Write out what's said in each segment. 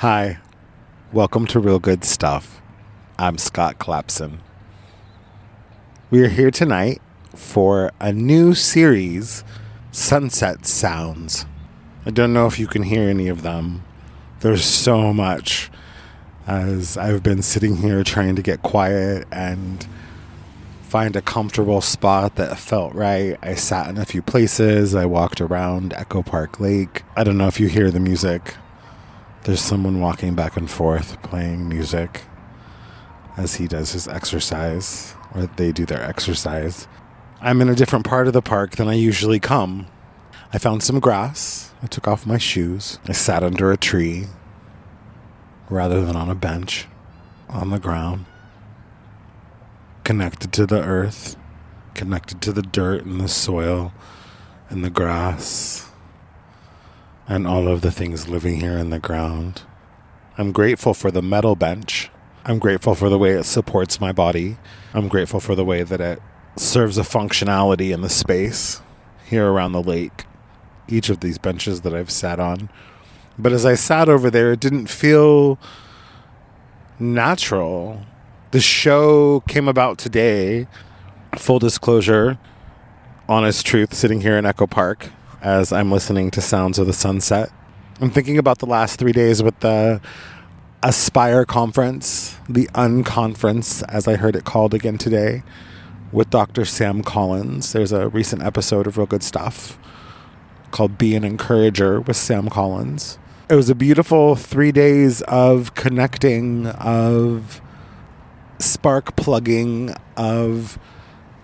Hi, welcome to Real Good Stuff. I'm Scott Clapson. We are here tonight for a new series, Sunset Sounds. I don't know if you can hear any of them. There's so much as I've been sitting here trying to get quiet and find a comfortable spot that felt right. I sat in a few places. I walked around Echo Park Lake. I don't know if you hear the music. There's someone walking back and forth playing music as he does his exercise, or they do their exercise. I'm in a different part of the park than I usually come. I found some grass. I took off my shoes. I sat under a tree rather than on a bench on the ground connected to the earth, connected to the dirt and the soil and the grass and all of the things living here in the ground. I'm grateful for the metal bench. I'm grateful for the way it supports my body. I'm grateful for the way that it serves a functionality in the space here around the lake. Each of these benches that I've sat on. But as I sat over there, it didn't feel natural the show came about today. Full disclosure, honest truth, sitting here in Echo Park as I'm listening to Sounds of the Sunset. I'm thinking about the last three days with the Aspire conference, the Unconference, as I heard it called again today, with Dr. Sam Collins. There's a recent episode of Real Good Stuff called Be an Encourager with Sam Collins. It was a beautiful three days of connecting, of spark plugging, of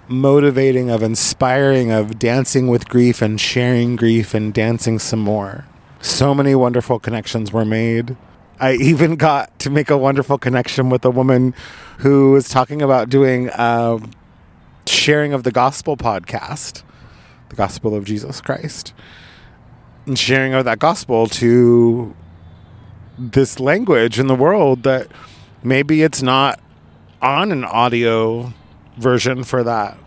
motivating, of inspiring, of dancing with grief and sharing grief and dancing some more. So many wonderful connections were made. I even got to make a wonderful connection with a woman who was talking about doing a sharing of the gospel podcast, the gospel of Jesus Christ, and sharing of that gospel to this language in the world that maybe it's not on an audio version for that.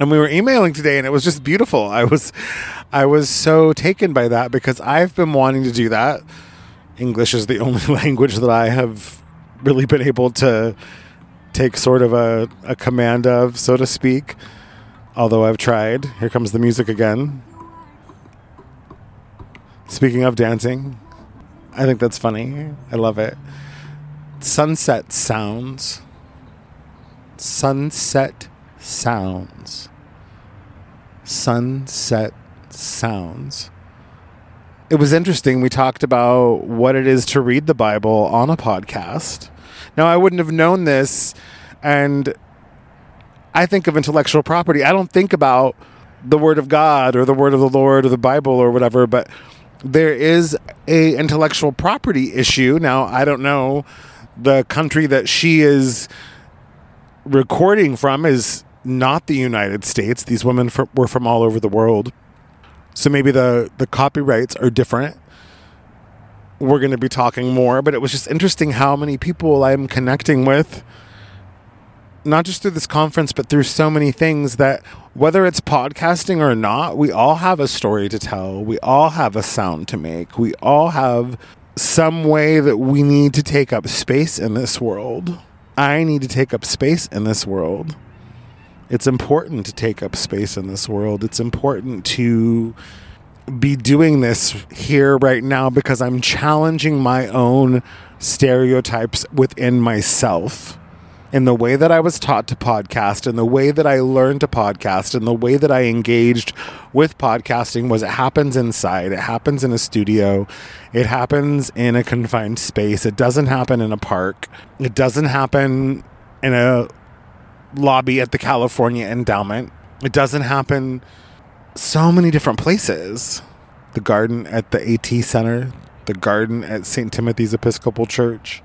And we were emailing today and it was just beautiful. I was I was so taken by that because I've been wanting to do that. English is the only language that I have really been able to take sort of a, a command of, so to speak. Although I've tried. Here comes the music again. Speaking of dancing, I think that's funny. I love it. Sunset sounds Sunset Sounds. Sunset Sounds. It was interesting. We talked about what it is to read the Bible on a podcast. Now, I wouldn't have known this, and I think of intellectual property. I don't think about the Word of God or the Word of the Lord or the Bible or whatever, but there is a intellectual property issue. Now, I don't know the country that she is recording from is not the United States. These women were from all over the world. So maybe the, the copyrights are different. We're going to be talking more, but it was just interesting how many people I'm connecting with, not just through this conference, but through so many things that whether it's podcasting or not, we all have a story to tell. We all have a sound to make. We all have some way that we need to take up space in this world. I need to take up space in this world. It's important to take up space in this world. It's important to be doing this here right now because I'm challenging my own stereotypes within myself in the way that I was taught to podcast, in the way that I learned to podcast, in the way that I engaged with podcasting was it happens inside, it happens in a studio, it happens in a confined space, it doesn't happen in a park, it doesn't happen in a lobby at the California Endowment, it doesn't happen so many different places. The garden at the AT Center, the garden at St. Timothy's Episcopal Church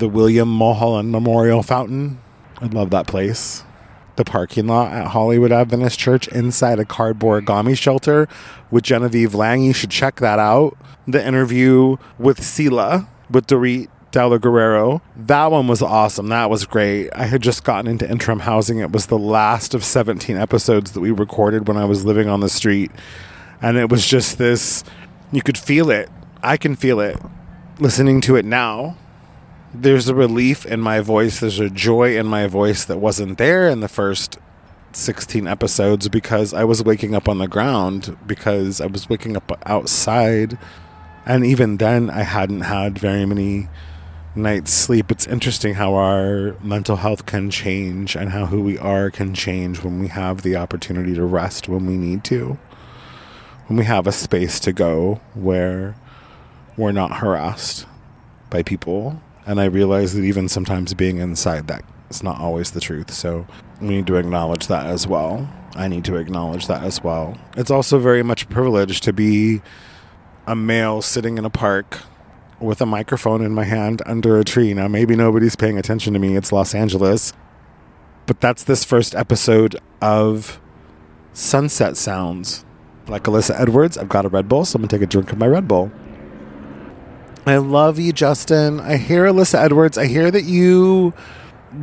the William Mulholland Memorial Fountain. I love that place. The parking lot at Hollywood Adventist Church inside a cardboard origami shelter with Genevieve Lang. You should check that out. The interview with Sila, with Dorit Della Guerrero. That one was awesome. That was great. I had just gotten into interim housing. It was the last of 17 episodes that we recorded when I was living on the street. And it was just this, you could feel it. I can feel it listening to it now, there's a relief in my voice, there's a joy in my voice that wasn't there in the first 16 episodes because I was waking up on the ground because I was waking up outside and even then I hadn't had very many night's sleep. It's interesting how our mental health can change and how who we are can change when we have the opportunity to rest when we need to. When we have a space to go where we're not harassed by people. And I realize that even sometimes being inside that is not always the truth. So we need to acknowledge that as well. I need to acknowledge that as well. It's also very much a privilege to be a male sitting in a park with a microphone in my hand under a tree. Now, maybe nobody's paying attention to me. It's Los Angeles. But that's this first episode of Sunset Sounds. Like Alyssa Edwards, I've got a Red Bull, so I'm going to take a drink of my Red Bull. I love you, Justin. I hear Alyssa Edwards. I hear that you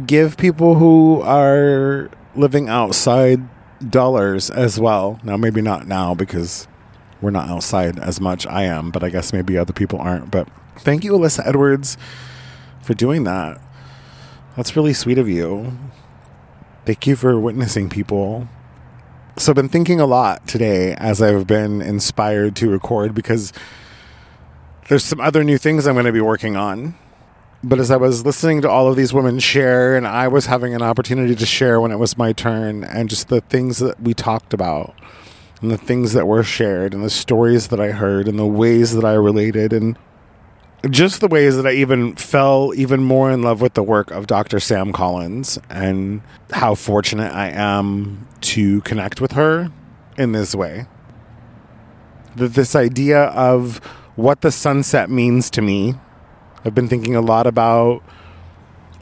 give people who are living outside dollars as well. Now, maybe not now because we're not outside as much. I am, but I guess maybe other people aren't. But thank you, Alyssa Edwards, for doing that. That's really sweet of you. Thank you for witnessing people. So I've been thinking a lot today as I've been inspired to record because there's some other new things I'm going to be working on. But as I was listening to all of these women share, and I was having an opportunity to share when it was my turn, and just the things that we talked about, and the things that were shared, and the stories that I heard, and the ways that I related, and just the ways that I even fell even more in love with the work of Dr. Sam Collins, and how fortunate I am to connect with her in this way. That this idea of what the sunset means to me. I've been thinking a lot about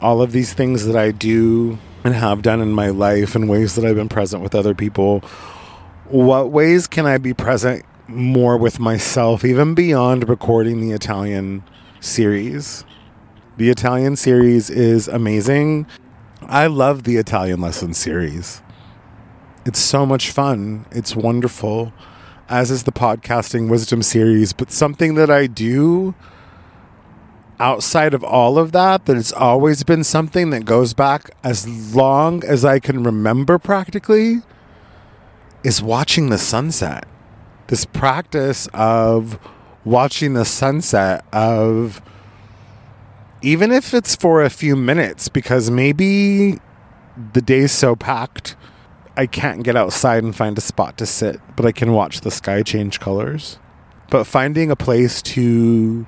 all of these things that I do and have done in my life and ways that I've been present with other people. What ways can I be present more with myself, even beyond recording the Italian series? The Italian series is amazing. I love the Italian lesson series. It's so much fun. It's wonderful as is the podcasting wisdom series, but something that I do outside of all of that, that it's always been something that goes back as long as I can remember practically, is watching the sunset. This practice of watching the sunset, of even if it's for a few minutes, because maybe the day's so packed I can't get outside and find a spot to sit, but I can watch the sky change colors. But finding a place to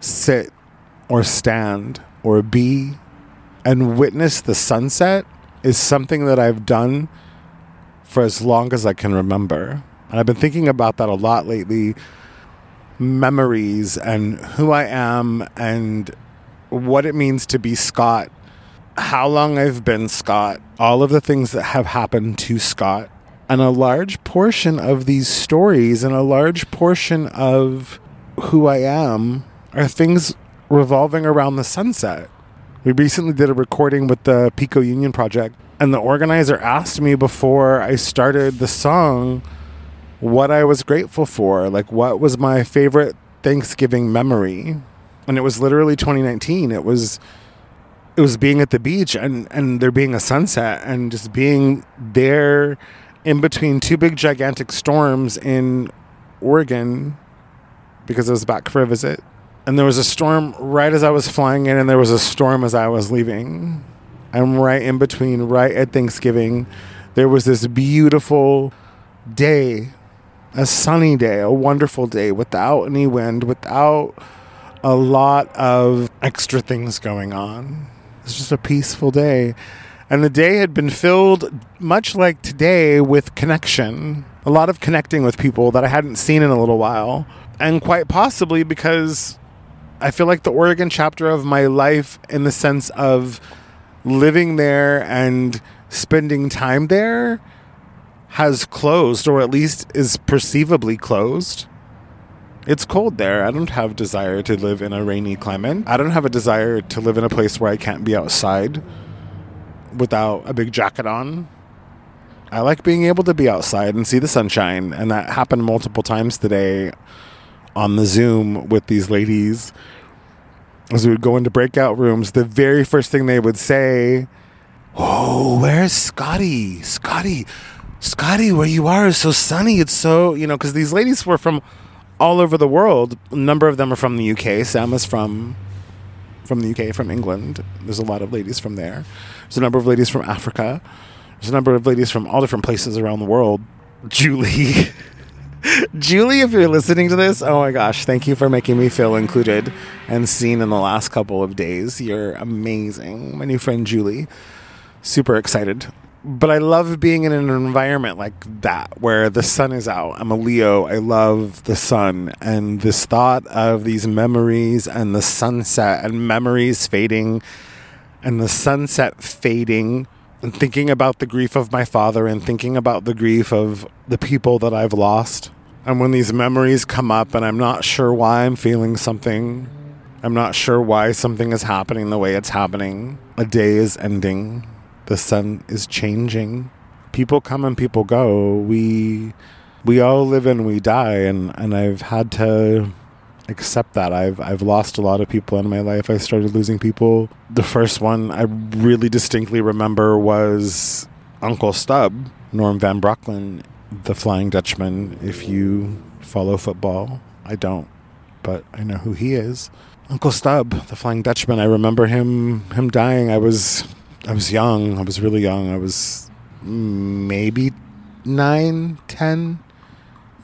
sit or stand or be and witness the sunset is something that I've done for as long as I can remember. And I've been thinking about that a lot lately memories and who I am and what it means to be Scott how long I've been Scott, all of the things that have happened to Scott, and a large portion of these stories and a large portion of who I am are things revolving around the sunset. We recently did a recording with the Pico Union Project, and the organizer asked me before I started the song what I was grateful for, like what was my favorite Thanksgiving memory. And it was literally 2019. It was it was being at the beach and and there being a sunset and just being there in between two big gigantic storms in Oregon because I was back for a visit. And there was a storm right as I was flying in and there was a storm as I was leaving. I'm right in between right at Thanksgiving. There was this beautiful day, a sunny day, a wonderful day without any wind, without a lot of extra things going on. It's just a peaceful day. And the day had been filled, much like today, with connection. A lot of connecting with people that I hadn't seen in a little while. And quite possibly because I feel like the Oregon chapter of my life, in the sense of living there and spending time there, has closed, or at least is perceivably closed. It's cold there. I don't have desire to live in a rainy climate. I don't have a desire to live in a place where I can't be outside without a big jacket on. I like being able to be outside and see the sunshine, and that happened multiple times today on the Zoom with these ladies, as we would go into breakout rooms, the very first thing they would say, Oh, where's Scotty? Scotty, Scotty, where you are is so sunny. It's so, you know, because these ladies were from all over the world. A number of them are from the UK. Sam is from from the UK, from England. There's a lot of ladies from there. There's a number of ladies from Africa. There's a number of ladies from all different places around the world. Julie. Julie, if you're listening to this, oh my gosh, thank you for making me feel included and seen in the last couple of days. You're amazing. My new friend Julie. Super excited. But I love being in an environment like that where the sun is out. I'm a Leo. I love the sun. And this thought of these memories and the sunset and memories fading and the sunset fading and thinking about the grief of my father and thinking about the grief of the people that I've lost. And when these memories come up and I'm not sure why I'm feeling something, I'm not sure why something is happening the way it's happening. A day is ending, the sun is changing. People come and people go. We we all live and we die and, and I've had to accept that. I've I've lost a lot of people in my life. I started losing people. The first one I really distinctly remember was Uncle Stub, Norm Van Brocklin, the Flying Dutchman. If you follow football, I don't, but I know who he is. Uncle Stub, the Flying Dutchman. I remember him him dying. I was I was young. I was really young. I was maybe nine, ten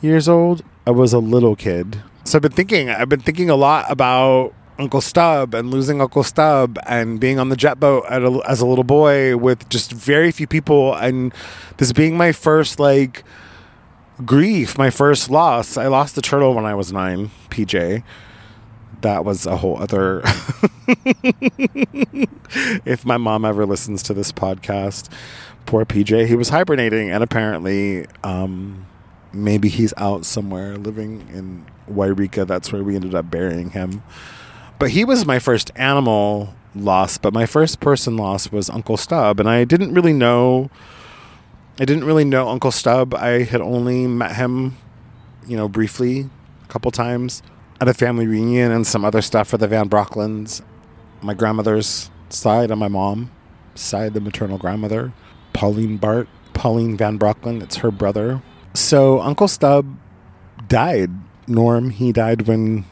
years old. I was a little kid so I've been thinking, I've been thinking a lot about Uncle Stub and losing Uncle Stub and being on the jet boat a, as a little boy with just very few people and this being my first like grief, my first loss. I lost the turtle when I was nine, PJ. That was a whole other. if my mom ever listens to this podcast, poor PJ, he was hibernating and apparently um, maybe he's out somewhere living in Yreka. That's where we ended up burying him. But he was my first animal loss, but my first person loss was Uncle Stub. And I didn't really know. I didn't really know Uncle Stub. I had only met him, you know, briefly, a couple times at a family reunion and some other stuff for the Van Brocklins. My grandmother's side on my mom side, the maternal grandmother, Pauline Bart, Pauline Van Brocklin. It's her brother. So Uncle Stub died. Norm, he died when,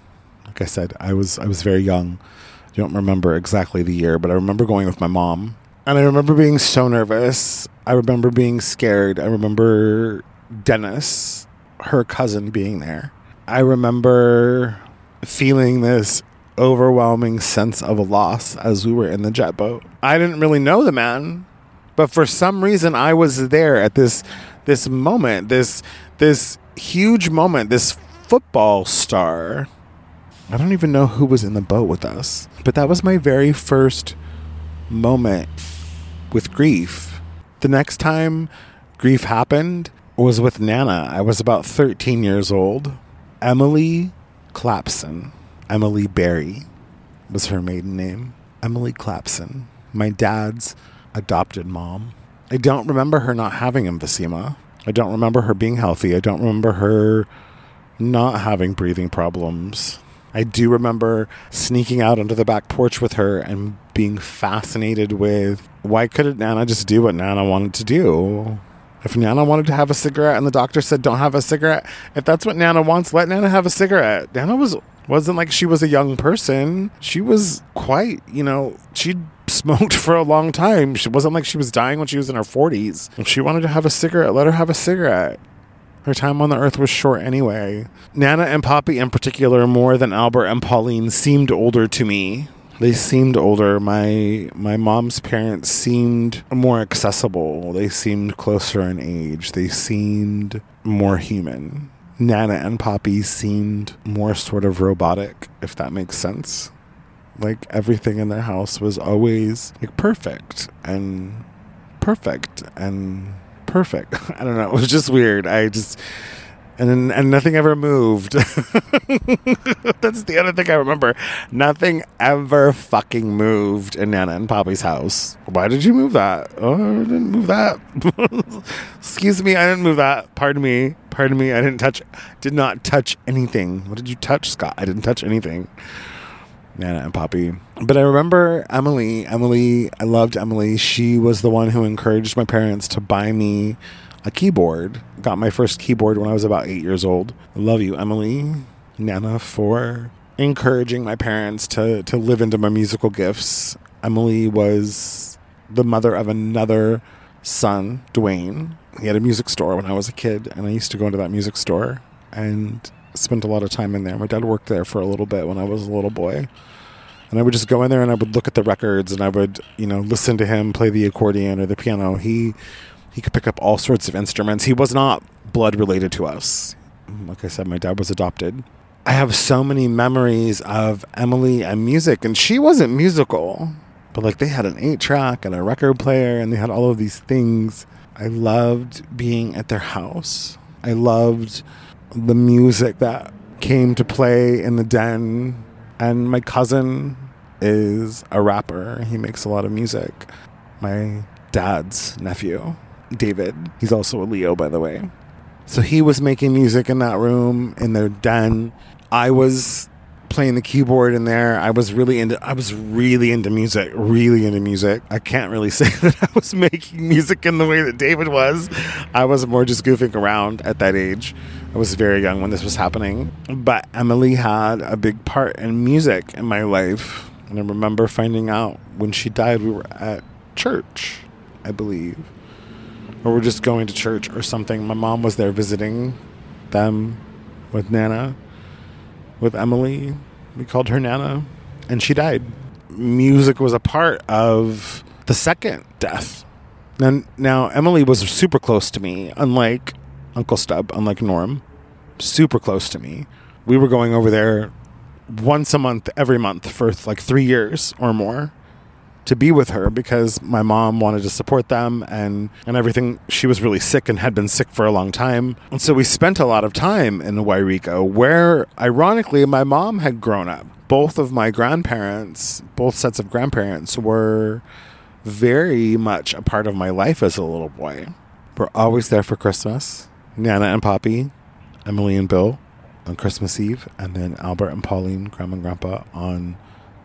like I said, I was I was very young. I don't remember exactly the year, but I remember going with my mom, and I remember being so nervous. I remember being scared. I remember Dennis, her cousin, being there. I remember feeling this overwhelming sense of loss as we were in the jet boat. I didn't really know the man, but for some reason I was there at this this moment, this this huge moment, this football star. I don't even know who was in the boat with us, but that was my very first moment with grief. The next time grief happened was with Nana. I was about 13 years old. Emily Clapson, Emily Berry was her maiden name. Emily Clapson, my dad's adopted mom. I don't remember her not having emphysema. I don't remember her being healthy. I don't remember her not having breathing problems. I do remember sneaking out onto the back porch with her and being fascinated with why couldn't Nana just do what Nana wanted to do? If Nana wanted to have a cigarette and the doctor said don't have a cigarette, if that's what Nana wants, let Nana have a cigarette. Nana was wasn't like she was a young person. She was quite, you know, she'd smoked for a long time. She wasn't like she was dying when she was in her 40s. If she wanted to have a cigarette, let her have a cigarette. Her time on the earth was short anyway. Nana and Poppy, in particular, more than Albert and Pauline, seemed older to me. They seemed older. My my mom's parents seemed more accessible. They seemed closer in age. They seemed more human. Nana and Poppy seemed more sort of robotic, if that makes sense like everything in their house was always like perfect and perfect and perfect. I don't know. It was just weird. I just and and nothing ever moved. That's the other thing I remember. Nothing ever fucking moved in Nana and Poppy's house. Why did you move that? Oh, I didn't move that. Excuse me, I didn't move that. Pardon me. Pardon me. I didn't touch. Did not touch anything. What did you touch, Scott? I didn't touch anything. Nana and Poppy. But I remember Emily. Emily, I loved Emily. She was the one who encouraged my parents to buy me a keyboard. Got my first keyboard when I was about eight years old. Love you, Emily, Nana, for encouraging my parents to, to live into my musical gifts. Emily was the mother of another son, Dwayne. He had a music store when I was a kid, and I used to go into that music store and spent a lot of time in there. My dad worked there for a little bit when I was a little boy. And I would just go in there and I would look at the records and I would, you know, listen to him play the accordion or the piano. He he could pick up all sorts of instruments. He was not blood related to us. Like I said, my dad was adopted. I have so many memories of Emily and music, and she wasn't musical, but like they had an eight track and a record player, and they had all of these things. I loved being at their house. I loved the music that came to play in the den. And my cousin is a rapper, he makes a lot of music. My dad's nephew David. He's also a Leo, by the way. So he was making music in that room in their den. I was playing the keyboard in there. I was really into I was really into music, really into music. I can't really say that I was making music in the way that David was. I was more just goofing around at that age. I was very young when this was happening. But Emily had a big part in music in my life. And I remember finding out when she died we were at church, I believe or we're just going to church or something. My mom was there visiting them with Nana, with Emily. We called her Nana, and she died. Music was a part of the second death. Now, now Emily was super close to me, unlike Uncle Stub, unlike Norm, super close to me. We were going over there once a month, every month for like three years or more to be with her because my mom wanted to support them and, and everything. She was really sick and had been sick for a long time. And so we spent a lot of time in Yreka, where ironically my mom had grown up. Both of my grandparents, both sets of grandparents, were very much a part of my life as a little boy. We're always there for Christmas. Nana and Poppy, Emily and Bill on Christmas Eve, and then Albert and Pauline, Grandma and Grandpa, on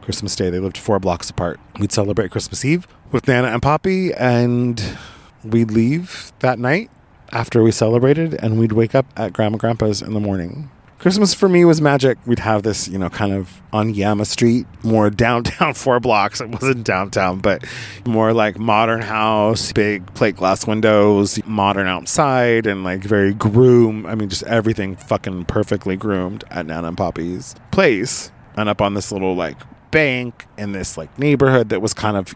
Christmas Day. They lived four blocks apart. We'd celebrate Christmas Eve with Nana and Poppy, and we'd leave that night after we celebrated, and we'd wake up at Grandma Grandpa's in the morning. Christmas for me was magic. We'd have this, you know, kind of on Yama Street, more downtown four blocks. It wasn't downtown, but more like modern house, big plate glass windows, modern outside, and like very groomed. I mean, just everything fucking perfectly groomed at Nana and Poppy's place. And up on this little like bank in this like neighborhood that was kind of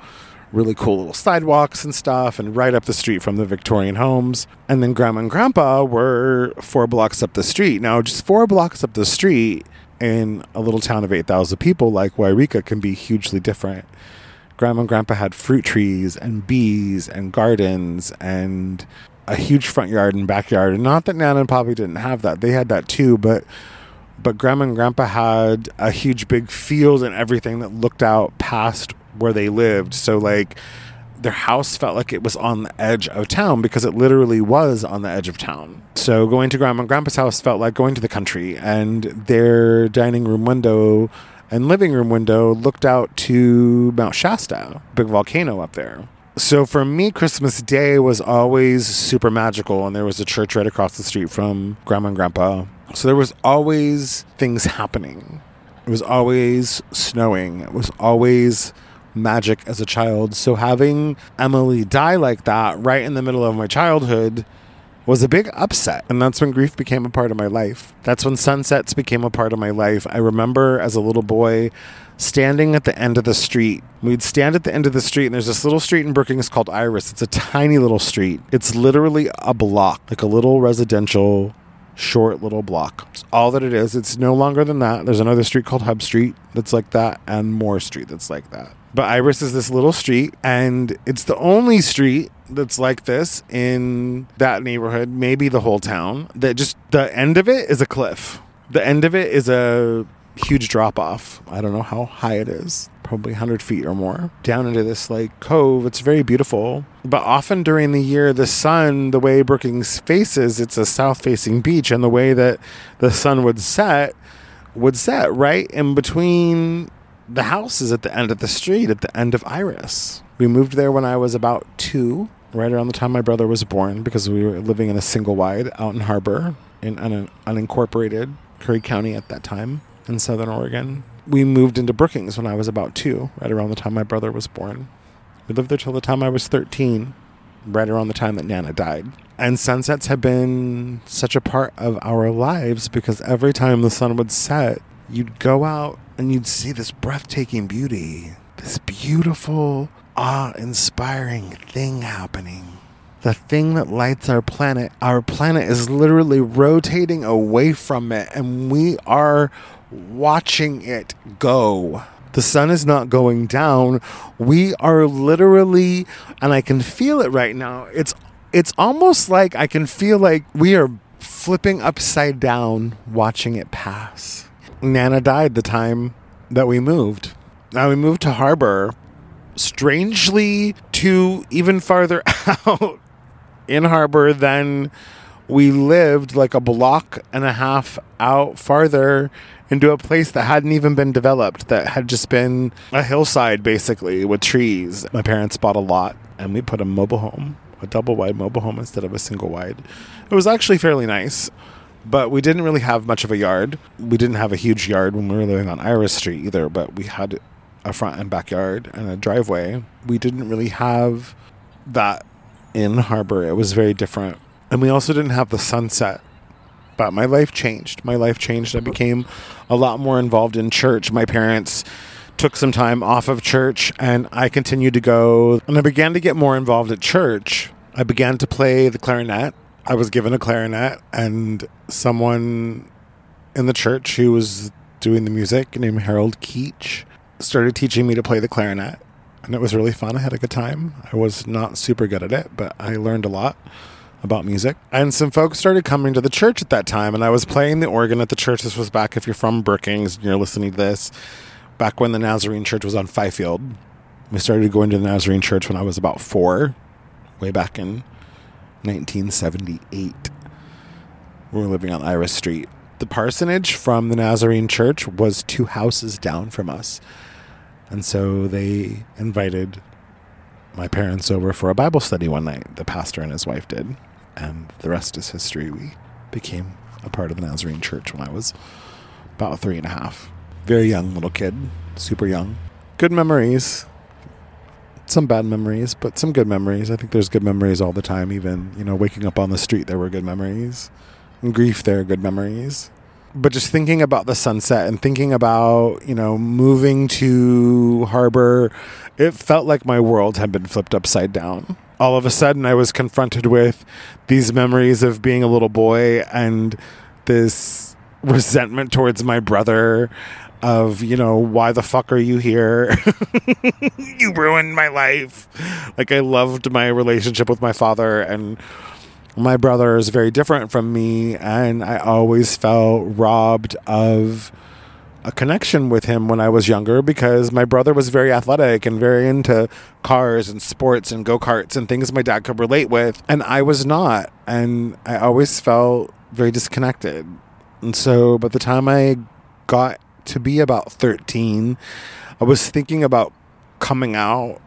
really cool little sidewalks and stuff and right up the street from the Victorian homes. And then grandma and grandpa were four blocks up the street. Now, just four blocks up the street in a little town of 8,000 people like Yreka can be hugely different. Grandma and grandpa had fruit trees and bees and gardens and a huge front yard and backyard. And not that Nana and Poppy didn't have that, they had that too, but but grandma and grandpa had a huge big field and everything that looked out past where they lived. So like their house felt like it was on the edge of town because it literally was on the edge of town. So going to grandma and grandpa's house felt like going to the country and their dining room window and living room window looked out to mount shasta big volcano up there. So for me christmas day was always super magical and there was a church right across the street from grandma and grandpa so there was always things happening. It was always snowing. It was always magic as a child. So having Emily die like that right in the middle of my childhood was a big upset. And that's when grief became a part of my life. That's when sunsets became a part of my life. I remember as a little boy standing at the end of the street. We'd stand at the end of the street, and there's this little street in Brookings called Iris. It's a tiny little street. It's literally a block, like a little residential short little block. It's all that it is. It's no longer than that. There's another street called Hub Street that's like that, and Moore Street that's like that. But Iris is this little street, and it's the only street that's like this in that neighborhood, maybe the whole town. That just the end of it is a cliff. The end of it is a huge drop off. I don't know how high it is, probably 100 feet or more, down into this like cove. It's very beautiful. But often during the year, the sun, the way Brookings faces, it's a south facing beach, and the way that the sun would set would set right in between the houses at the end of the street, at the end of Iris. We moved there when I was about two, right around the time my brother was born, because we were living in a single wide out in Harbor in un- unincorporated Curry County at that time in Southern Oregon. We moved into Brookings when I was about two, right around the time my brother was born. We lived there till the time I was 13, right around the time that Nana died. And sunsets have been such a part of our lives because every time the sun would set, you'd go out and you'd see this breathtaking beauty, this beautiful, awe inspiring thing happening. The thing that lights our planet. Our planet is literally rotating away from it, and we are watching it go. The sun is not going down. We are literally, and I can feel it right now. It's it's almost like I can feel like we are flipping upside down watching it pass. Nana died the time that we moved. Now we moved to Harbor, strangely to even farther out in Harbor Then we lived like a block and a half out farther into a place that hadn't even been developed, that had just been a hillside basically with trees. My parents bought a lot and we put a mobile home, a double wide mobile home instead of a single wide. It was actually fairly nice, but we didn't really have much of a yard. We didn't have a huge yard when we were living on Iris Street either, but we had a front and backyard and a driveway. We didn't really have that in Harbor. It was very different. And we also didn't have the sunset but my life changed. My life changed. I became a lot more involved in church. My parents took some time off of church and I continued to go and I began to get more involved at church. I began to play the clarinet. I was given a clarinet and someone in the church who was doing the music named Harold Keach started teaching me to play the clarinet. And it was really fun. I had a good time. I was not super good at it, but I learned a lot about music. And some folks started coming to the church at that time, and I was playing the organ at the church. This was back if you're from Brookings and you're listening to this, back when the Nazarene Church was on Fifield. We started going to the Nazarene Church when I was about four, way back in 1978. We were living on Iris Street. The parsonage from the Nazarene Church was two houses down from us. And so they invited my parents over for a Bible study one night. The pastor and his wife did and the rest is history. We became a part of the Nazarene Church when I was about three and a half. Very young little kid, super young. Good memories. Some bad memories, but some good memories. I think there's good memories all the time. Even you know, waking up on the street, there were good memories. Grief, there are good memories. But just thinking about the sunset and thinking about you know moving to Harbor, it felt like my world had been flipped upside down. All of a sudden I was confronted with these memories of being a little boy and this resentment towards my brother of you know why the fuck are you here? You ruined my life. Like i loved my relationship with my father and my brother is very different from me and i always felt robbed of a connection with him when I was younger because my brother was very athletic and very into cars and sports and go karts and things my dad could relate with. And I was not. And I always felt very disconnected. And so by the time I got to be about 13, I was thinking about coming out.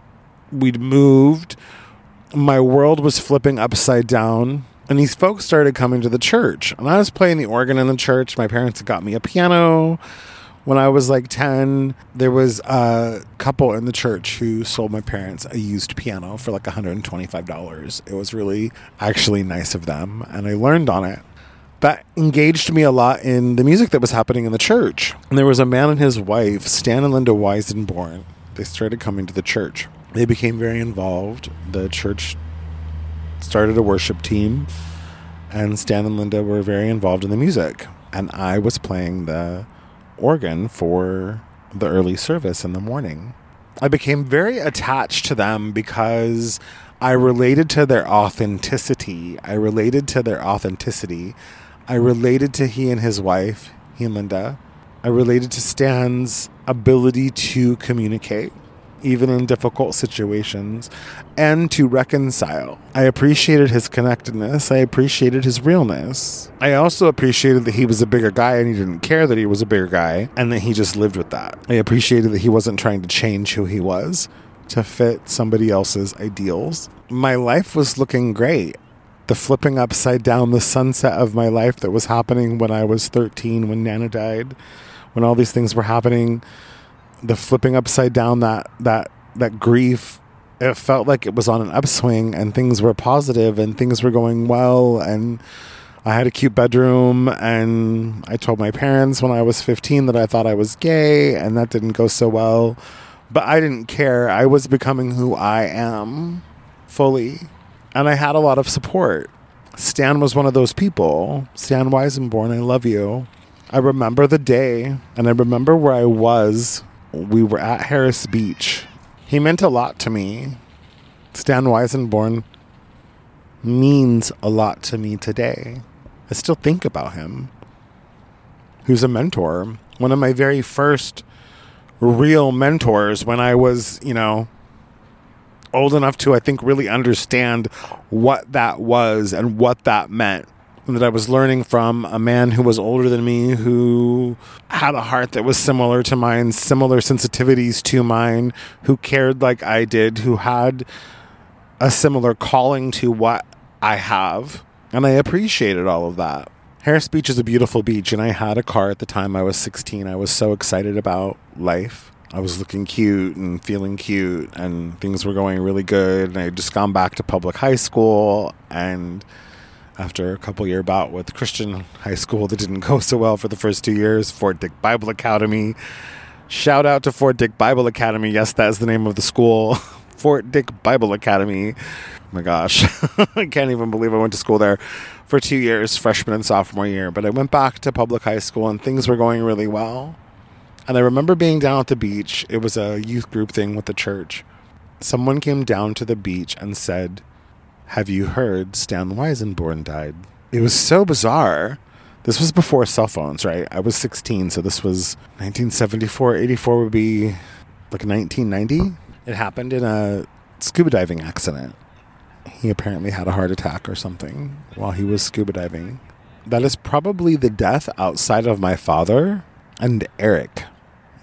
We'd moved. My world was flipping upside down and these folks started coming to the church. And I was playing the organ in the church. My parents got me a piano when I was like 10, there was a couple in the church who sold my parents a used piano for like $125. It was really actually nice of them, and I learned on it. That engaged me a lot in the music that was happening in the church. And there was a man and his wife, Stan and Linda Weisenborn. They started coming to the church. They became very involved. The church started a worship team and Stan and Linda were very involved in the music. And I was playing the organ for the early service in the morning. I became very attached to them because I related to their authenticity. I related to their authenticity. I related to he and his wife, he and Linda. I related to Stan's ability to communicate even in difficult situations, and to reconcile. I appreciated his connectedness. I appreciated his realness. I also appreciated that he was a bigger guy and he didn't care that he was a bigger guy and that he just lived with that. I appreciated that he wasn't trying to change who he was to fit somebody else's ideals. My life was looking great. The flipping upside down, the sunset of my life that was happening when I was 13, when Nana died, when all these things were happening the flipping upside down that that that grief it felt like it was on an upswing and things were positive and things were going well. And I had a cute bedroom and I told my parents when I was 15 that I thought I was gay and that didn't go so well. But I didn't care. I was becoming who I am fully. And I had a lot of support. Stan was one of those people. Stan Weisenborn I love you. I remember the day and I remember where I was we were at Harris Beach. He meant a lot to me. Stan Weisenborn means a lot to me today. I still think about him. Who's a mentor. One of my very first real mentors when I was, you know, old enough to, I think, really understand what that was and what that meant that I was learning from a man who was older than me, who had a heart that was similar to mine, similar sensitivities to mine, who cared like I did, who had a similar calling to what I have. And I appreciated all of that. Harris Beach is a beautiful beach, and I had a car at the time I was 16. I was so excited about life. I was looking cute and feeling cute, and things were going really good. And I had just gone back to public high school, and after a couple year bout with Christian high school that didn't go so well for the first two years, Fort Dick Bible Academy. Shout out to Fort Dick Bible Academy. Yes, that is the name of the school. Fort Dick Bible Academy. Oh my gosh, I can't even believe I went to school there for two years, freshman and sophomore year. But I went back to public high school and things were going really well. And I remember being down at the beach. It was a youth group thing with the church. Someone came down to the beach and said, have you heard Stan Weisenborn died? It was so bizarre. This was before cell phones, right? I was 16, so this was 1974. 84 would be like 1990. It happened in a scuba diving accident. He apparently had a heart attack or something while he was scuba diving. That is probably the death outside of my father and Eric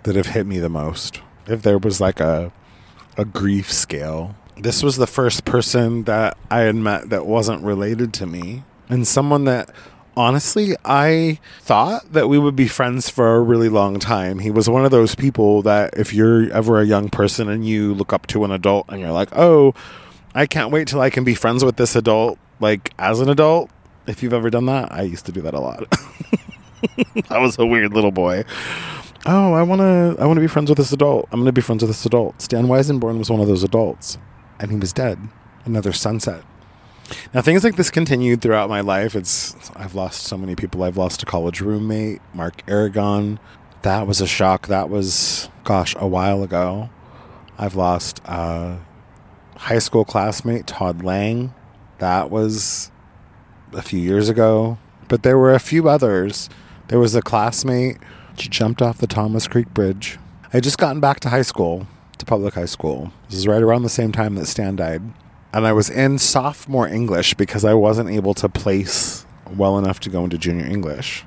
that have hit me the most. If there was like a a grief scale this was the first person that I had met that wasn't related to me, and someone that honestly I thought that we would be friends for a really long time. He was one of those people that if you're ever a young person and you look up to an adult and you're like, oh, I can't wait till I can be friends with this adult, like as an adult. If you've ever done that, I used to do that a lot. I was a weird little boy oh, I want to I want to be friends with this adult. I'm going to be friends with this adult. Stan Weisenborn was one of those adults and he was dead. Another sunset. Now things like this continued throughout my life. It's I've lost so many people. I've lost a college roommate, Mark Aragon. That was a shock. That was gosh, a while ago. I've lost a high school classmate, Todd Lang. That was a few years ago. But there were a few others. There was a classmate. She jumped off the Thomas Creek Bridge. I had just gotten back to high school to public high school. This is right around the same time that Stan died. And I was in sophomore English because I wasn't able to place well enough to go into junior English.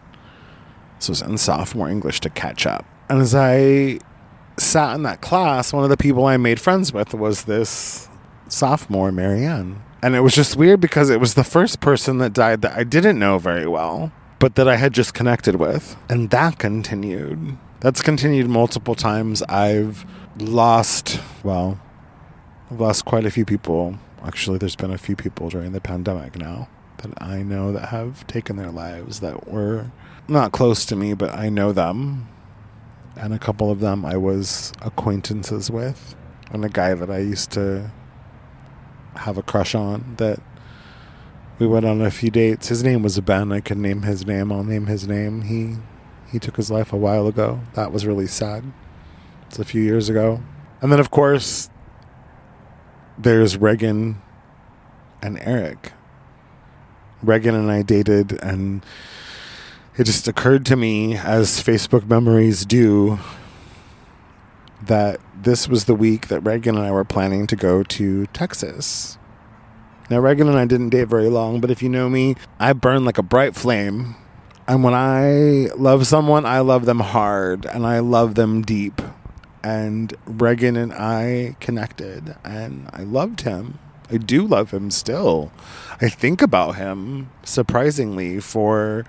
So I was in sophomore English to catch up. And as I sat in that class, one of the people I made friends with was this sophomore, Marianne. And it was just weird because it was the first person that died that I didn't know very well, but that I had just connected with. And that continued. That's continued multiple times. I've lost, well, I've lost quite a few people. Actually, there's been a few people during the pandemic now that I know that have taken their lives that were not close to me, but I know them. And a couple of them I was acquaintances with. And a guy that I used to have a crush on that We went on a few dates. His name was Ben. I could name his name. I'll name his name. He he took his life a while ago. That was really sad. It's a few years ago. And then of course there's Reagan and Eric. Reagan and I dated and it just occurred to me as Facebook memories do that this was the week that Reagan and I were planning to go to Texas. Now, Reagan and I didn't date very long, but if you know me, I burn like a bright flame. And when I love someone, I love them hard and I love them deep. And Reagan and I connected, and I loved him. I do love him still. I think about him surprisingly for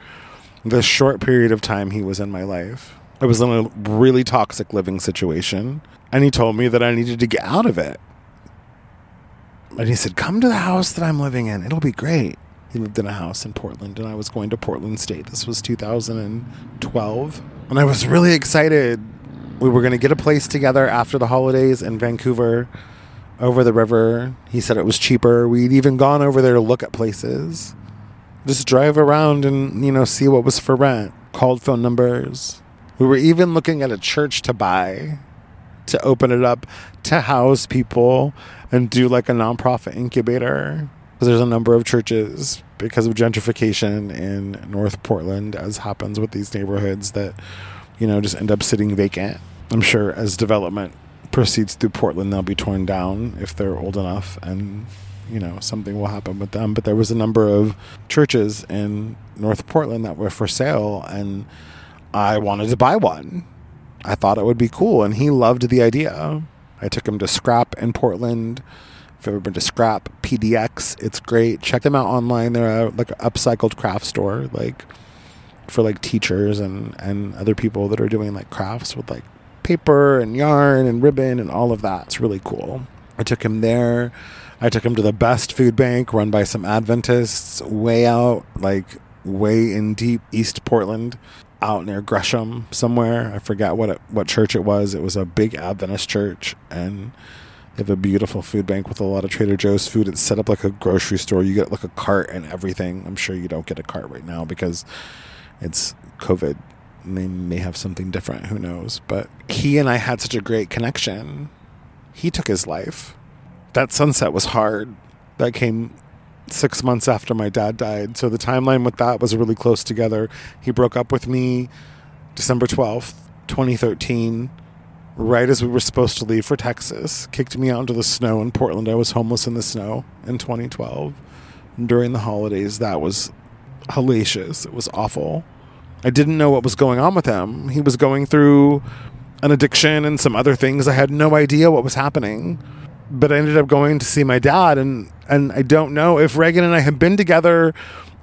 the short period of time he was in my life. I was in a really toxic living situation, and he told me that I needed to get out of it. And he said, Come to the house that I'm living in. It'll be great. He lived in a house in Portland, and I was going to Portland State. This was 2012. And I was really excited. We were going to get a place together after the holidays in Vancouver over the river. He said it was cheaper. We'd even gone over there to look at places. Just drive around and, you know, see what was for rent. Called phone numbers. We were even looking at a church to buy to open it up to house people and do like a nonprofit incubator. Because there's a number of churches because of gentrification in North Portland, as happens with these neighborhoods that, you know, just end up sitting vacant. I'm sure as development proceeds through Portland, they'll be torn down if they're old enough and you know something will happen with them. But there was a number of churches in north portland that were for sale and i wanted to buy one. I thought it would be cool and he loved the idea. I took him to scrap in portland. If you've ever been to scrap pdx it's great. Check them out online. They're a, like an upcycled craft store like for like teachers and and other people that are doing like crafts with like paper and yarn and ribbon and all of that it's really cool i took him there I took him to the best food bank run by some Adventists way out, like way in deep East Portland, out near Gresham somewhere. I forget what it, what church it was. It was a big Adventist church, and they have a beautiful food bank with a lot of Trader Joe's food. It's set up like a grocery store. You get like a cart and everything. I'm sure you don't get a cart right now because it's COVID. They may have something different. Who knows? But he and I had such a great connection. He took his life that sunset was hard. That came six months after my dad died. So the timeline with that was really close together. He broke up with me December 12th, 2013, right as we were supposed to leave for Texas. Kicked me out into the snow in Portland. I was homeless in the snow in 2012. during the holidays, that was hellacious. It was awful. I didn't know what was going on with him. He was going through an addiction and some other things. I had no idea what was happening but I ended up going to see my dad, and and I don't know if Reagan and I had been together.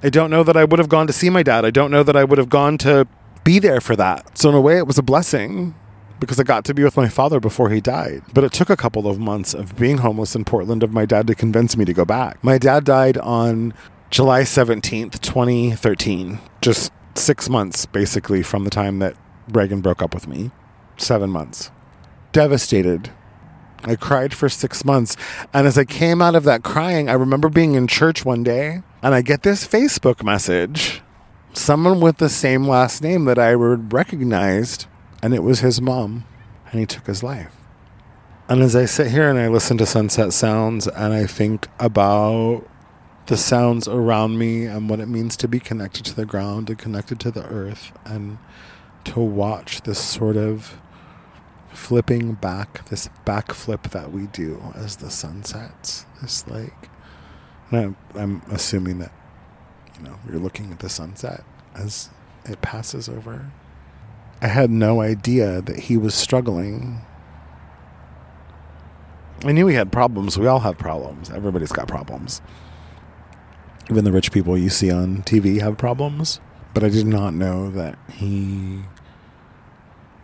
I don't know that I would have gone to see my dad. I don't know that I would have gone to be there for that. So in a way, it was a blessing because I got to be with my father before he died. But it took a couple of months of being homeless in Portland of my dad to convince me to go back. My dad died on July 17th, 2013. Just six months basically from the time that Reagan broke up with me. Seven months. Devastated I cried for six months. And as I came out of that crying, I remember being in church one day and I get this Facebook message. Someone with the same last name that I recognized, and it was his mom, and he took his life. And as I sit here and I listen to sunset sounds and I think about the sounds around me and what it means to be connected to the ground and connected to the earth and to watch this sort of flipping back, this backflip that we do as the sun sets. This like, I'm, I'm assuming that, you know, you're looking at the sunset as it passes over. I had no idea that he was struggling. I knew he had problems. We all have problems. Everybody's got problems. Even the rich people you see on TV have problems. But I did not know that he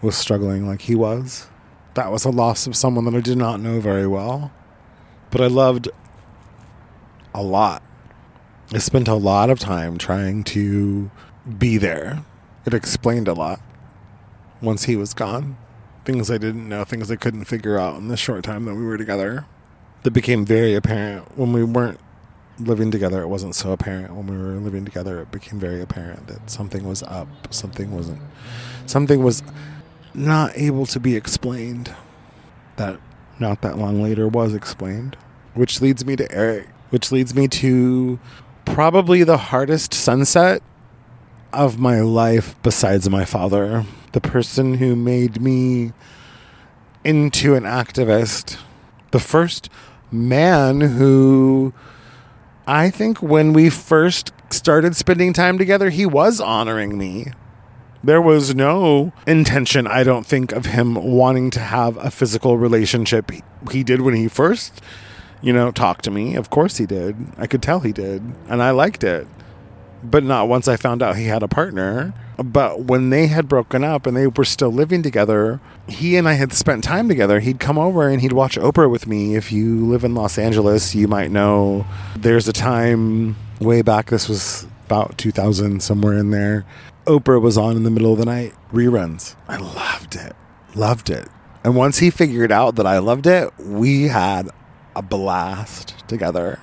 was struggling like he was. That was a loss of someone that I did not know very well, but I loved a lot. I spent a lot of time trying to be there. It explained a lot once he was gone. Things I didn't know, things I couldn't figure out in the short time that we were together. That became very apparent when we weren't living together, it wasn't so apparent. When we were living together, it became very apparent that something was up. Something wasn't. Something was not able to be explained. That not that long later was explained. Which leads me to Eric. Which leads me to probably the hardest sunset of my life besides my father. The person who made me into an activist. The first man who I think when we first started spending time together, he was honoring me. There was no intention, I don't think, of him wanting to have a physical relationship. He did when he first, you know, talked to me. Of course he did. I could tell he did. And I liked it. But not once I found out he had a partner. But when they had broken up and they were still living together, he and I had spent time together. He'd come over and he'd watch Oprah with me. If you live in Los Angeles, you might know there's a time way back, this was about 2000, somewhere in there. Oprah was on in the middle of the night, reruns. I loved it. Loved it. And once he figured out that I loved it, we had a blast together.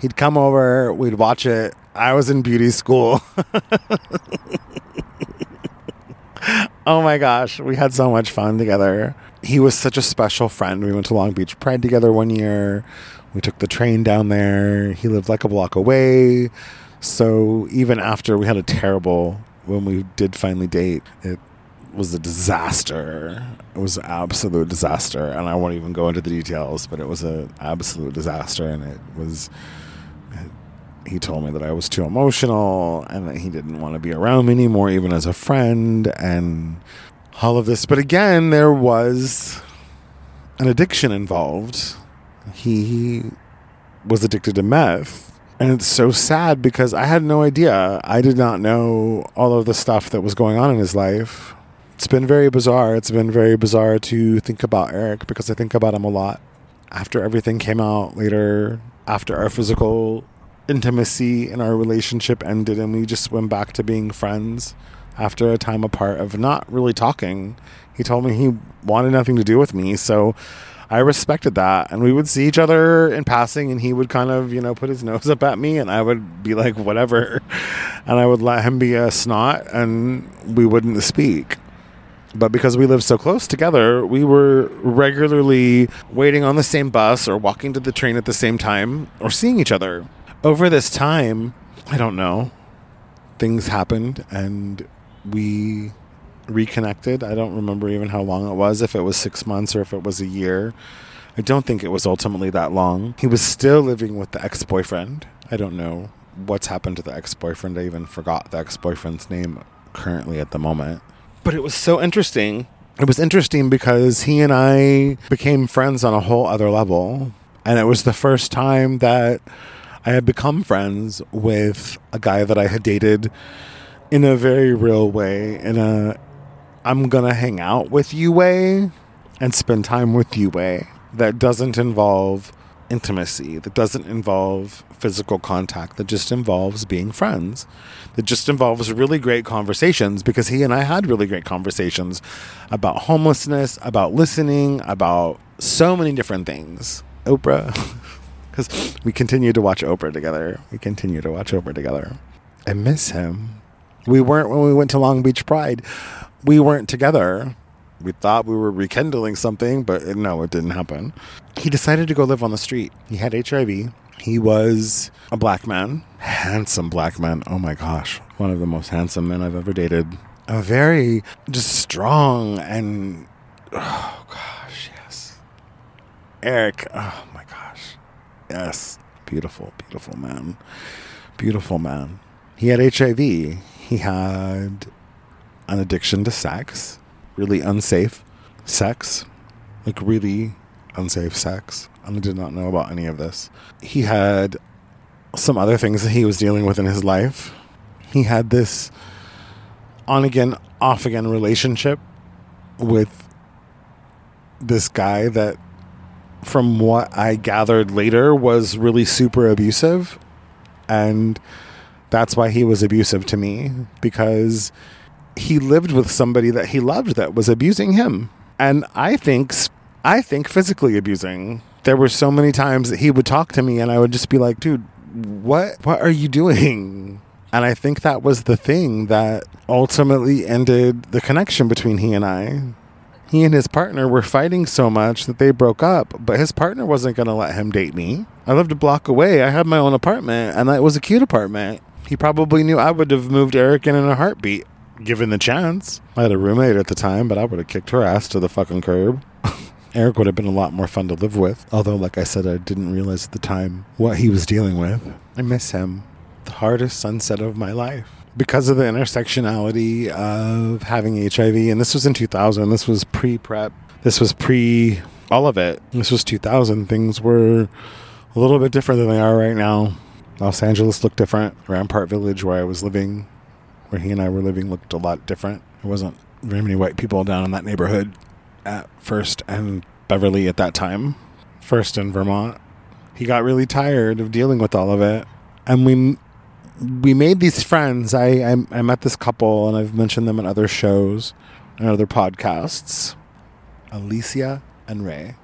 He'd come over, we'd watch it. I was in beauty school. oh my gosh, we had so much fun together. He was such a special friend. We went to Long Beach Pride together one year. We took the train down there. He lived like a block away. So even after we had a terrible, when we did finally date, it was a disaster. It was an absolute disaster. And I won't even go into the details, but it was an absolute disaster. And it was he told me that I was too emotional and that he didn't want to be around me anymore, even as a friend, and all of this. But again, there was an addiction involved. He was addicted to meth. And it's so sad because I had no idea. I did not know all of the stuff that was going on in his life. It's been very bizarre. It's been very bizarre to think about Eric because I think about him a lot. After everything came out later, after our physical intimacy in our relationship ended and we just went back to being friends after a time apart of not really talking. He told me he wanted nothing to do with me, so I respected that. And we would see each other in passing and he would kind of, you know, put his nose up at me and I would be like whatever. And I would let him be a snot and we wouldn't speak. But because we lived so close together, we were regularly waiting on the same bus or walking to the train at the same time or seeing each other over this time, I don't know, things happened and we reconnected. I don't remember even how long it was, if it was six months or if it was a year. I don't think it was ultimately that long. He was still living with the ex boyfriend. I don't know what's happened to the ex boyfriend. I even forgot the ex boyfriend's name currently at the moment. But it was so interesting. It was interesting because he and I became friends on a whole other level. And it was the first time that I had become friends with a guy that I had dated in a very real way, in a I'm gonna hang out with you way and spend time with you way that doesn't involve intimacy, that doesn't involve physical contact, that just involves being friends, that just involves really great conversations because he and I had really great conversations about homelessness, about listening, about so many different things. Oprah. because we continue to watch Oprah together. We continue to watch Oprah together. I miss him. We weren't when we went to Long Beach Pride. We weren't together. We thought we were rekindling something, but no, it didn't happen. He decided to go live on the street. He had HIV. He was a black man, handsome black man. Oh my gosh, one of the most handsome men I've ever dated. A very just strong and oh gosh, yes. Eric, oh. Yes. Beautiful, beautiful man. Beautiful man. He had HIV. He had an addiction to sex, really unsafe sex, like really unsafe sex. And I did not know about any of this. He had some other things that he was dealing with in his life. He had this on again, off again relationship with this guy that from what I gathered later, was really super abusive. And that's why he was abusive to me because he lived with somebody that he loved that was abusing him. And I think I think physically abusing. There were so many times that he would talk to me and I would just be like, dude, what what are you doing? And I think that was the thing that ultimately ended the connection between he and I. He and his partner were fighting so much that they broke up, but his partner wasn't going to let him date me. I lived a block away. I had my own apartment, and it was a cute apartment. He probably knew I would have moved Eric in in a heartbeat, given the chance. I had a roommate at the time, but I would have kicked her ass to the fucking curb. Eric would have been a lot more fun to live with. Although, like I said, I didn't realize at the time what he was dealing with. I miss him. The hardest sunset of my life. Because of the intersectionality of having HIV. And this was in 2000. This was pre prep. This was pre all of it. This was 2000. Things were a little bit different than they are right now. Los Angeles looked different. Rampart Village, where I was living, where he and I were living, looked a lot different. There wasn't very many white people down in that neighborhood at First and Beverly at that time, First in Vermont. He got really tired of dealing with all of it, and we we made these friends. I, I I met this couple, and I've mentioned them in other shows and other podcasts. Alicia and Ray,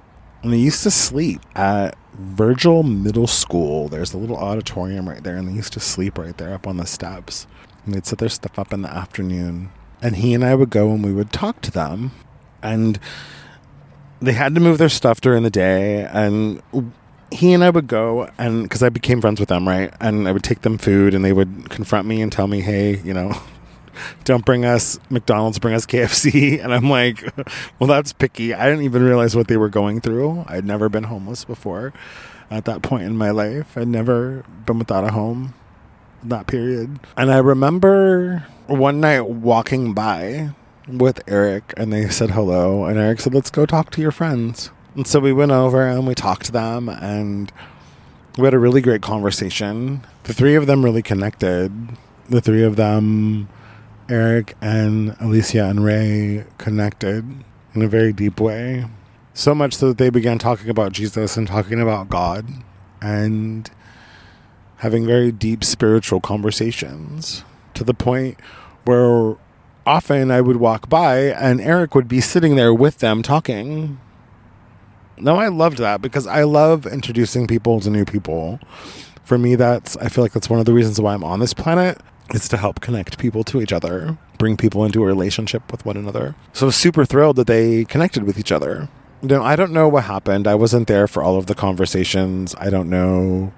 and they used to sleep at Virgil Middle School. There's a little auditorium right there, and they used to sleep right there up on the steps. And they'd set their stuff up in the afternoon, and he and I would go and we would talk to them and they had to move their stuff during the day and he and I would go and because I became friends with them, right? And I would take them food and they would confront me and tell me, hey, you know, don't bring us McDonald's, bring us KFC. And I'm like, well, that's picky. I didn't even realize what they were going through. I'd never been homeless before at that point in my life. I'd never been without a home that period. And I remember one night walking by with Eric and they said hello. And Eric said, let's go talk to your friends. And so we went over and we talked to them and we had a really great conversation. The three of them really connected. The three of them, Eric and Alicia and Ray, connected in a very deep way. So much so that they began talking about Jesus and talking about God and having very deep spiritual conversations to the point where often I would walk by and Eric would be sitting there with them talking. No, I loved that because I love introducing people to new people. For me, that's, I feel like that's one of the reasons why I'm on this planet is to help connect people to each other, bring people into a relationship with one another. So super thrilled that they connected with each other. You know, I don't know what happened. I wasn't there for all of the conversations. I don't know,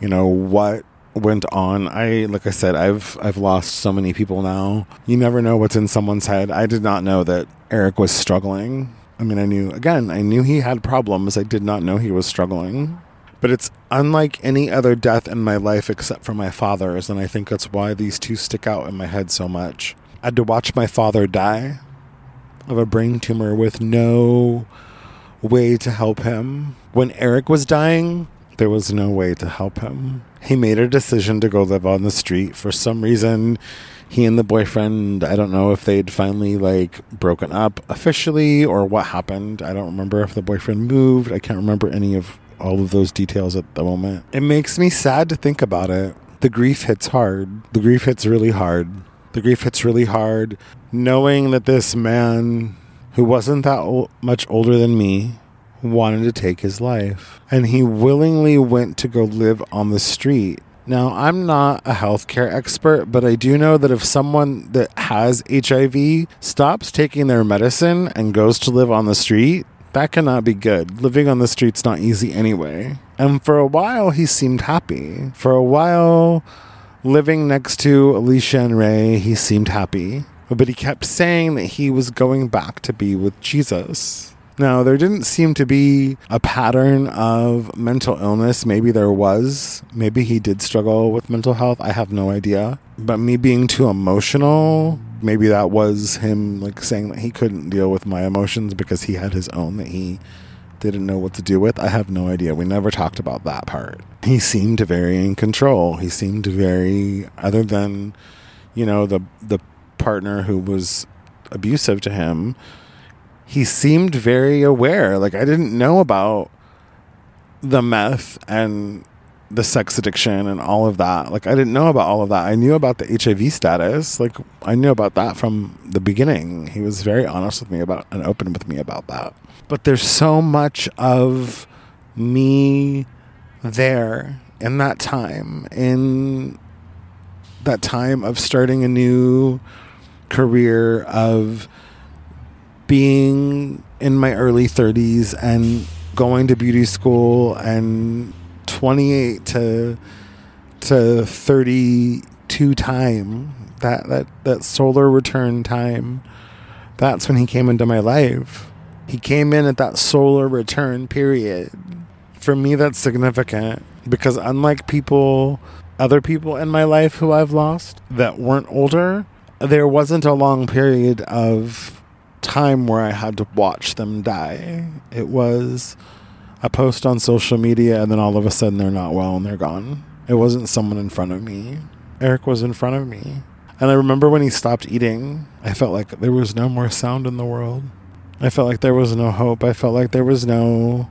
you know, what went on. I like I said, I've I've lost so many people now. You never know what's in someone's head. I did not know that Eric was struggling. I mean, I knew again, I knew he had problems. I did not know he was struggling. But it's unlike any other death in my life except for my father's, and I think that's why these two stick out in my head so much. I had to watch my father die of a brain tumor with no way to help him. When Eric was dying, there was no way to help him. He made a decision to go live on the street. For some reason, he and the boyfriend, I don't know if they'd finally like broken up officially or what happened. I don't remember if the boyfriend moved. I can't remember any of all of those details at the moment. It makes me sad to think about it. The grief hits hard. The grief hits really hard. The grief hits really hard knowing that this man who wasn't that o- much older than me wanted to take his life. And he willingly went to go live on the street. Now, I'm not a healthcare expert, but I do know that if someone that has HIV stops taking their medicine and goes to live on the street, that cannot be good. Living on the street's not easy anyway. And for a while, he seemed happy. For a while, living next to Alicia and Ray, he seemed happy. But he kept saying that he was going back to be with Jesus. Now, there didn't seem to be a pattern of mental illness. Maybe there was. Maybe he did struggle with mental health. I have no idea. But me being too emotional, maybe that was him like saying that he couldn't deal with my emotions because he had his own that he didn't know what to do with. I have no idea. We never talked about that part. He seemed very in control. He seemed very other than, you know, the the partner who was abusive to him he seemed very aware. Like I didn't know about the meth and the sex addiction and all of that. Like I didn't know about all of that. I knew about the HIV status. Like I knew about that from the beginning. He was very honest with me about and open with me about that. But there's so much of me there in that time, in that time of starting a new career, of being in my early 30s and going to beauty school and 28 to to 32 time that that that solar return time that's when he came into my life. He came in at that solar return period. For me that's significant because unlike people other people in my life who I've lost that weren't older there wasn't a long period of time where I had to watch them die it was a post on social media and then all of a sudden they're not well and they're gone it wasn't someone in front of me. Eric was in front of me. And I remember when he stopped eating, I felt like there was no more sound in the world. I felt like there was no hope. I felt like there was no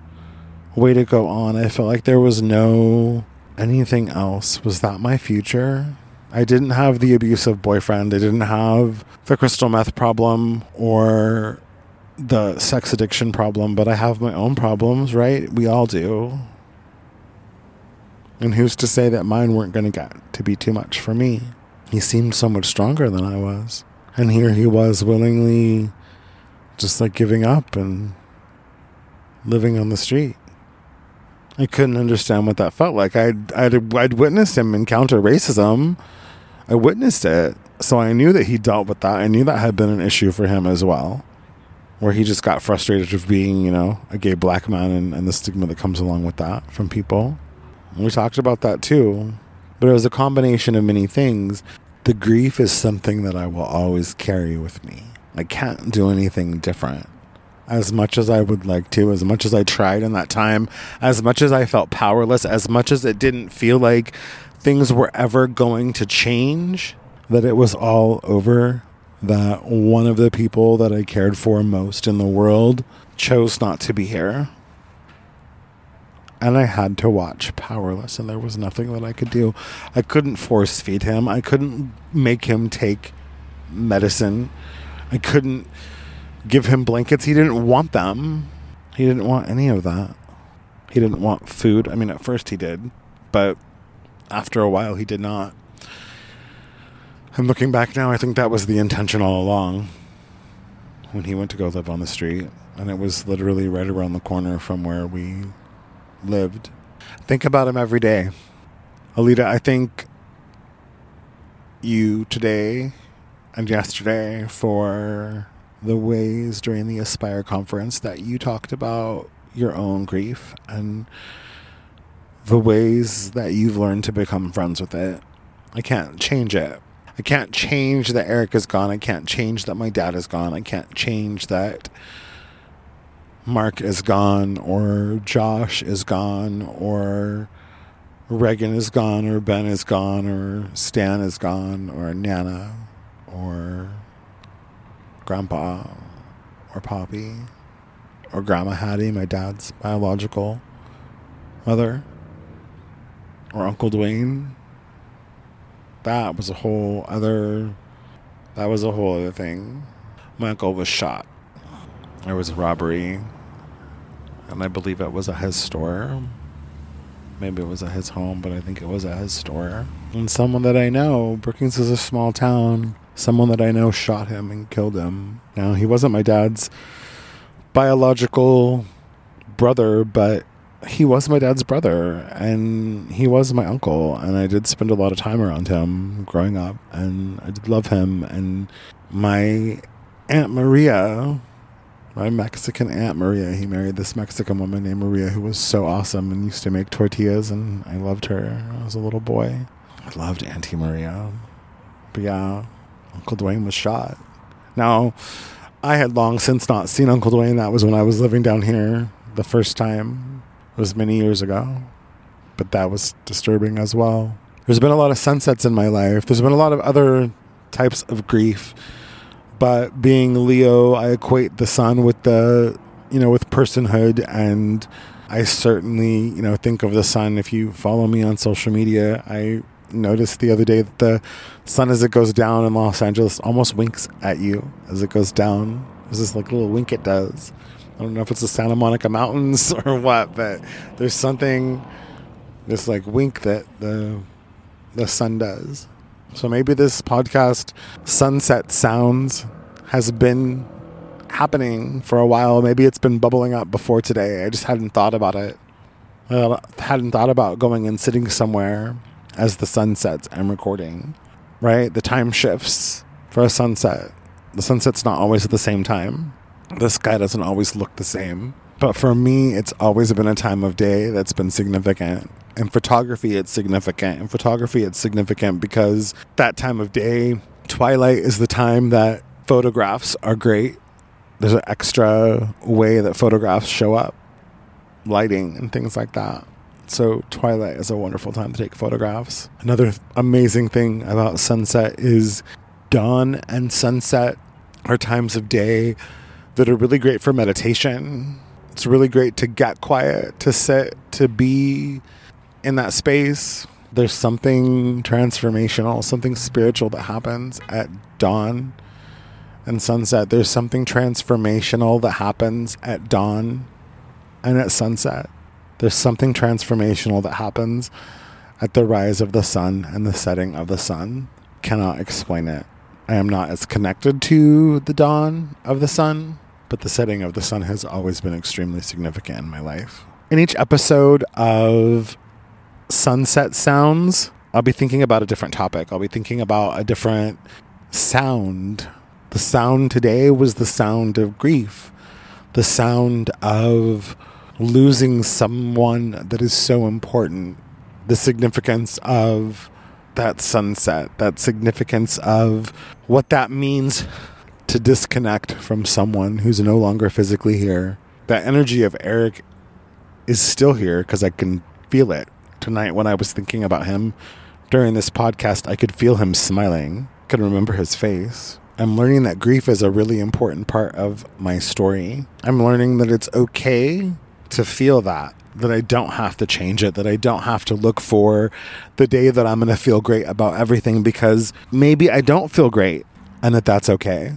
way to go on. I felt like there was no anything else. Was that my future? I didn't have the abusive boyfriend. I didn't have the crystal meth problem or the sex addiction problem, but I have my own problems, right? We all do. And who's to say that mine weren't going to get to be too much for me? He seemed so much stronger than I was. And here he was willingly just like giving up and living on the street. I couldn't understand what that felt like. I'd, I'd, I'd witnessed him encounter racism. I witnessed it. So I knew that he dealt with that. I knew that had been an issue for him as well, where he just got frustrated with being, you know, a gay black man and, and the stigma that comes along with that from people. We talked about that too. But it was a combination of many things. The grief is something that I will always carry with me. I can't do anything different. As much as I would like to, as much as I tried in that time, as much as I felt powerless, as much as it didn't feel like things were ever going to change, that it was all over, that one of the people that I cared for most in the world chose not to be here and I had to watch powerless, and there was nothing that I could do. I couldn't force feed him. I couldn't make him take medicine. I couldn't give him blankets. He didn't want them. He didn't want any of that. He didn't want food. I mean, at first he did, but after a while he did not. And looking back now, I think that was the intention all along when he went to go live on the street. And it was literally right around the corner from where we lived. Think about him every day. Alita, I think you today and yesterday for the ways during the Aspire conference that you talked about your own grief and the ways that you've learned to become friends with it. I can't change it. I can't change that Eric is gone. I can't change that my dad is gone. I can't change that Mark is gone or Josh is gone or Reagan is gone or Ben is gone or Stan is gone or Nana or Grandpa or Poppy or Grandma Hattie, my dad's biological mother, or Uncle Dwayne. That was a whole other. That was a whole other thing. My uncle was shot. There was a robbery and I believe it was at his store. Maybe it was at his home, but I think it was at his store. And someone that I know, Brookings is a small town. Someone that I know shot him and killed him. Now, he wasn't my dad's biological brother, but he was my dad's brother and he was my uncle and I did spend a lot of time around him growing up and I did love him and my aunt Maria my Mexican aunt Maria. He married this Mexican woman named Maria who was so awesome and used to make tortillas, and I loved her as a little boy. I loved Auntie Maria. But yeah, Uncle Dwayne was shot. Now, I had long since not seen Uncle Dwayne. That was when I was living down here the first time. It was many years ago. But that was disturbing as well. There's been a lot of sunsets in my life. There's been a lot of other types of grief but being Leo, I equate the sun with the, you know, with personhood. And I certainly, you know, think of the sun. If you follow me on social media, I noticed the other day that the sun as it goes down in Los Angeles almost winks at you as it goes down. There's this like little wink it does. I don't know if it's the Santa Monica Mountains or what, but there's something this like wink that the the sun does. So maybe this podcast, Sunset Sounds, has been happening for a while. Maybe it's been bubbling up before today. I just hadn't thought about it. I hadn't thought about going and sitting somewhere as the sun sets and recording, right? The time shifts for a sunset. The sunset's not always at the same time. The sky doesn't always look the same. But for me, it's always been a time of day that's been significant. In photography, it's significant. In photography, it's significant because that time of day, twilight is the time that photographs are great. There's an extra way that photographs show up, lighting and things like that. So, twilight is a wonderful time to take photographs. Another amazing thing about sunset is dawn and sunset are times of day that are really great for meditation. It's really great to get quiet, to sit, to be in that space. There's something transformational, something spiritual that happens at dawn and sunset. There's something transformational that happens at dawn and at sunset. There's something transformational that happens at the rise of the sun and the setting of the sun. Cannot explain it. I am not as connected to the dawn of the sun, but the setting of the sun has always been extremely significant in my life. In each episode of Sunset Sounds, I'll be thinking about a different topic. I'll be thinking about a different sound. The sound today was the sound of grief, the sound of losing someone that is so important, the significance of that sunset, that significance of what that means to disconnect from someone who's no longer physically here. That energy of Eric is still here because I can feel it. Tonight, when I was thinking about him during this podcast, I could feel him smiling, could remember his face. I'm learning that grief is a really important part of my story. I'm learning that it's okay to feel that, that I don't have to change it, that I don't have to look for the day that I'm going to feel great about everything because maybe I don't feel great and that that's okay.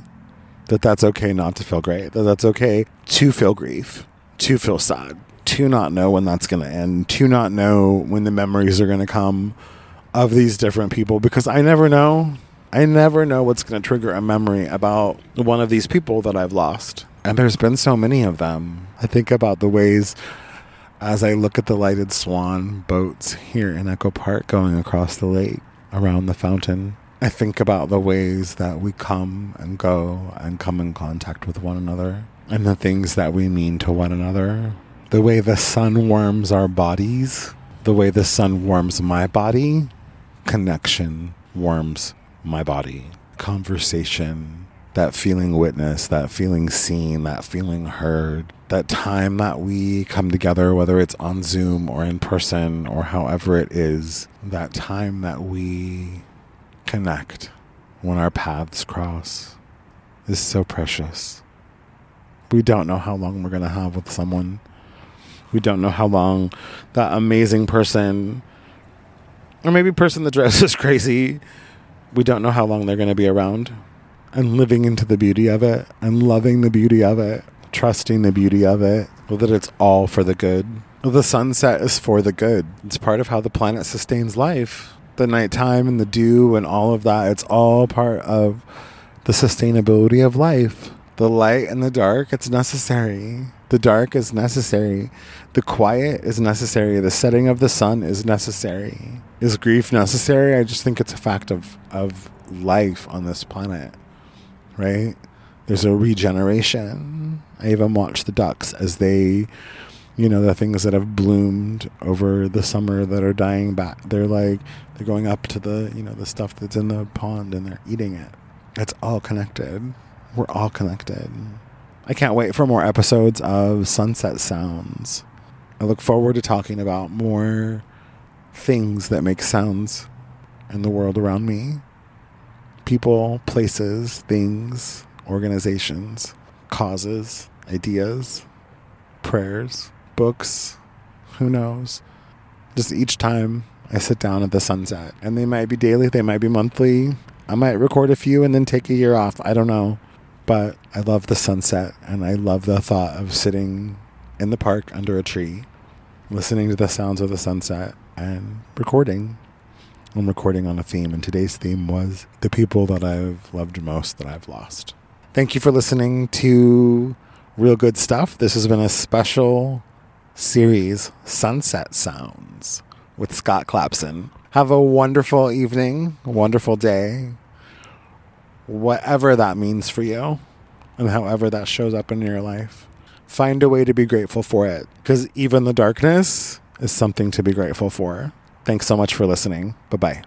That that's okay not to feel great, that that's okay to feel grief, to feel sad, to not know when that's going to end, to not know when the memories are going to come of these different people because I never know. I never know what's going to trigger a memory about one of these people that I've lost. And there's been so many of them. I think about the ways as I look at the lighted swan boats here in Echo Park going across the lake around the fountain. I think about the ways that we come and go and come in contact with one another and the things that we mean to one another. The way the sun warms our bodies, the way the sun warms my body, connection warms my body. Conversation, that feeling witnessed, that feeling seen, that feeling heard, that time that we come together, whether it's on Zoom or in person or however it is, that time that we connect when our paths cross is so precious. We don't know how long we're going to have with someone. We don't know how long that amazing person, or maybe person that dresses crazy, we don't know how long they're going to be around. And living into the beauty of it and loving the beauty of it, trusting the beauty of it, that it's all for the good. The sunset is for the good. It's part of how the planet sustains life. The nighttime and the dew and all of that, it's all part of the sustainability of life. The light and the dark, it's necessary. The dark is necessary. The quiet is necessary. The setting of the sun is necessary. Is grief necessary? I just think it's a fact of, of life on this planet, right? There's a regeneration. I even watch the ducks as they, you know, the things that have bloomed over the summer that are dying back. They're like, they're going up to the, you know, the stuff that's in the pond and they're eating it. It's all connected. We're all connected. I can't wait for more episodes of Sunset Sounds. I look forward to talking about more things that make sounds in the world around me people, places, things, organizations, causes, ideas, prayers, books, who knows. Just each time I sit down at the sunset, and they might be daily, they might be monthly. I might record a few and then take a year off. I don't know. But I love the sunset and I love the thought of sitting in the park under a tree, listening to the sounds of the sunset and recording. I'm recording on a theme, and today's theme was the people that I've loved most that I've lost. Thank you for listening to Real Good Stuff. This has been a special series, Sunset Sounds, with Scott Clapson. Have a wonderful evening, wonderful day, whatever that means for you, and however that shows up in your life. Find a way to be grateful for it, because even the darkness is something to be grateful for. Thanks so much for listening. Bye bye.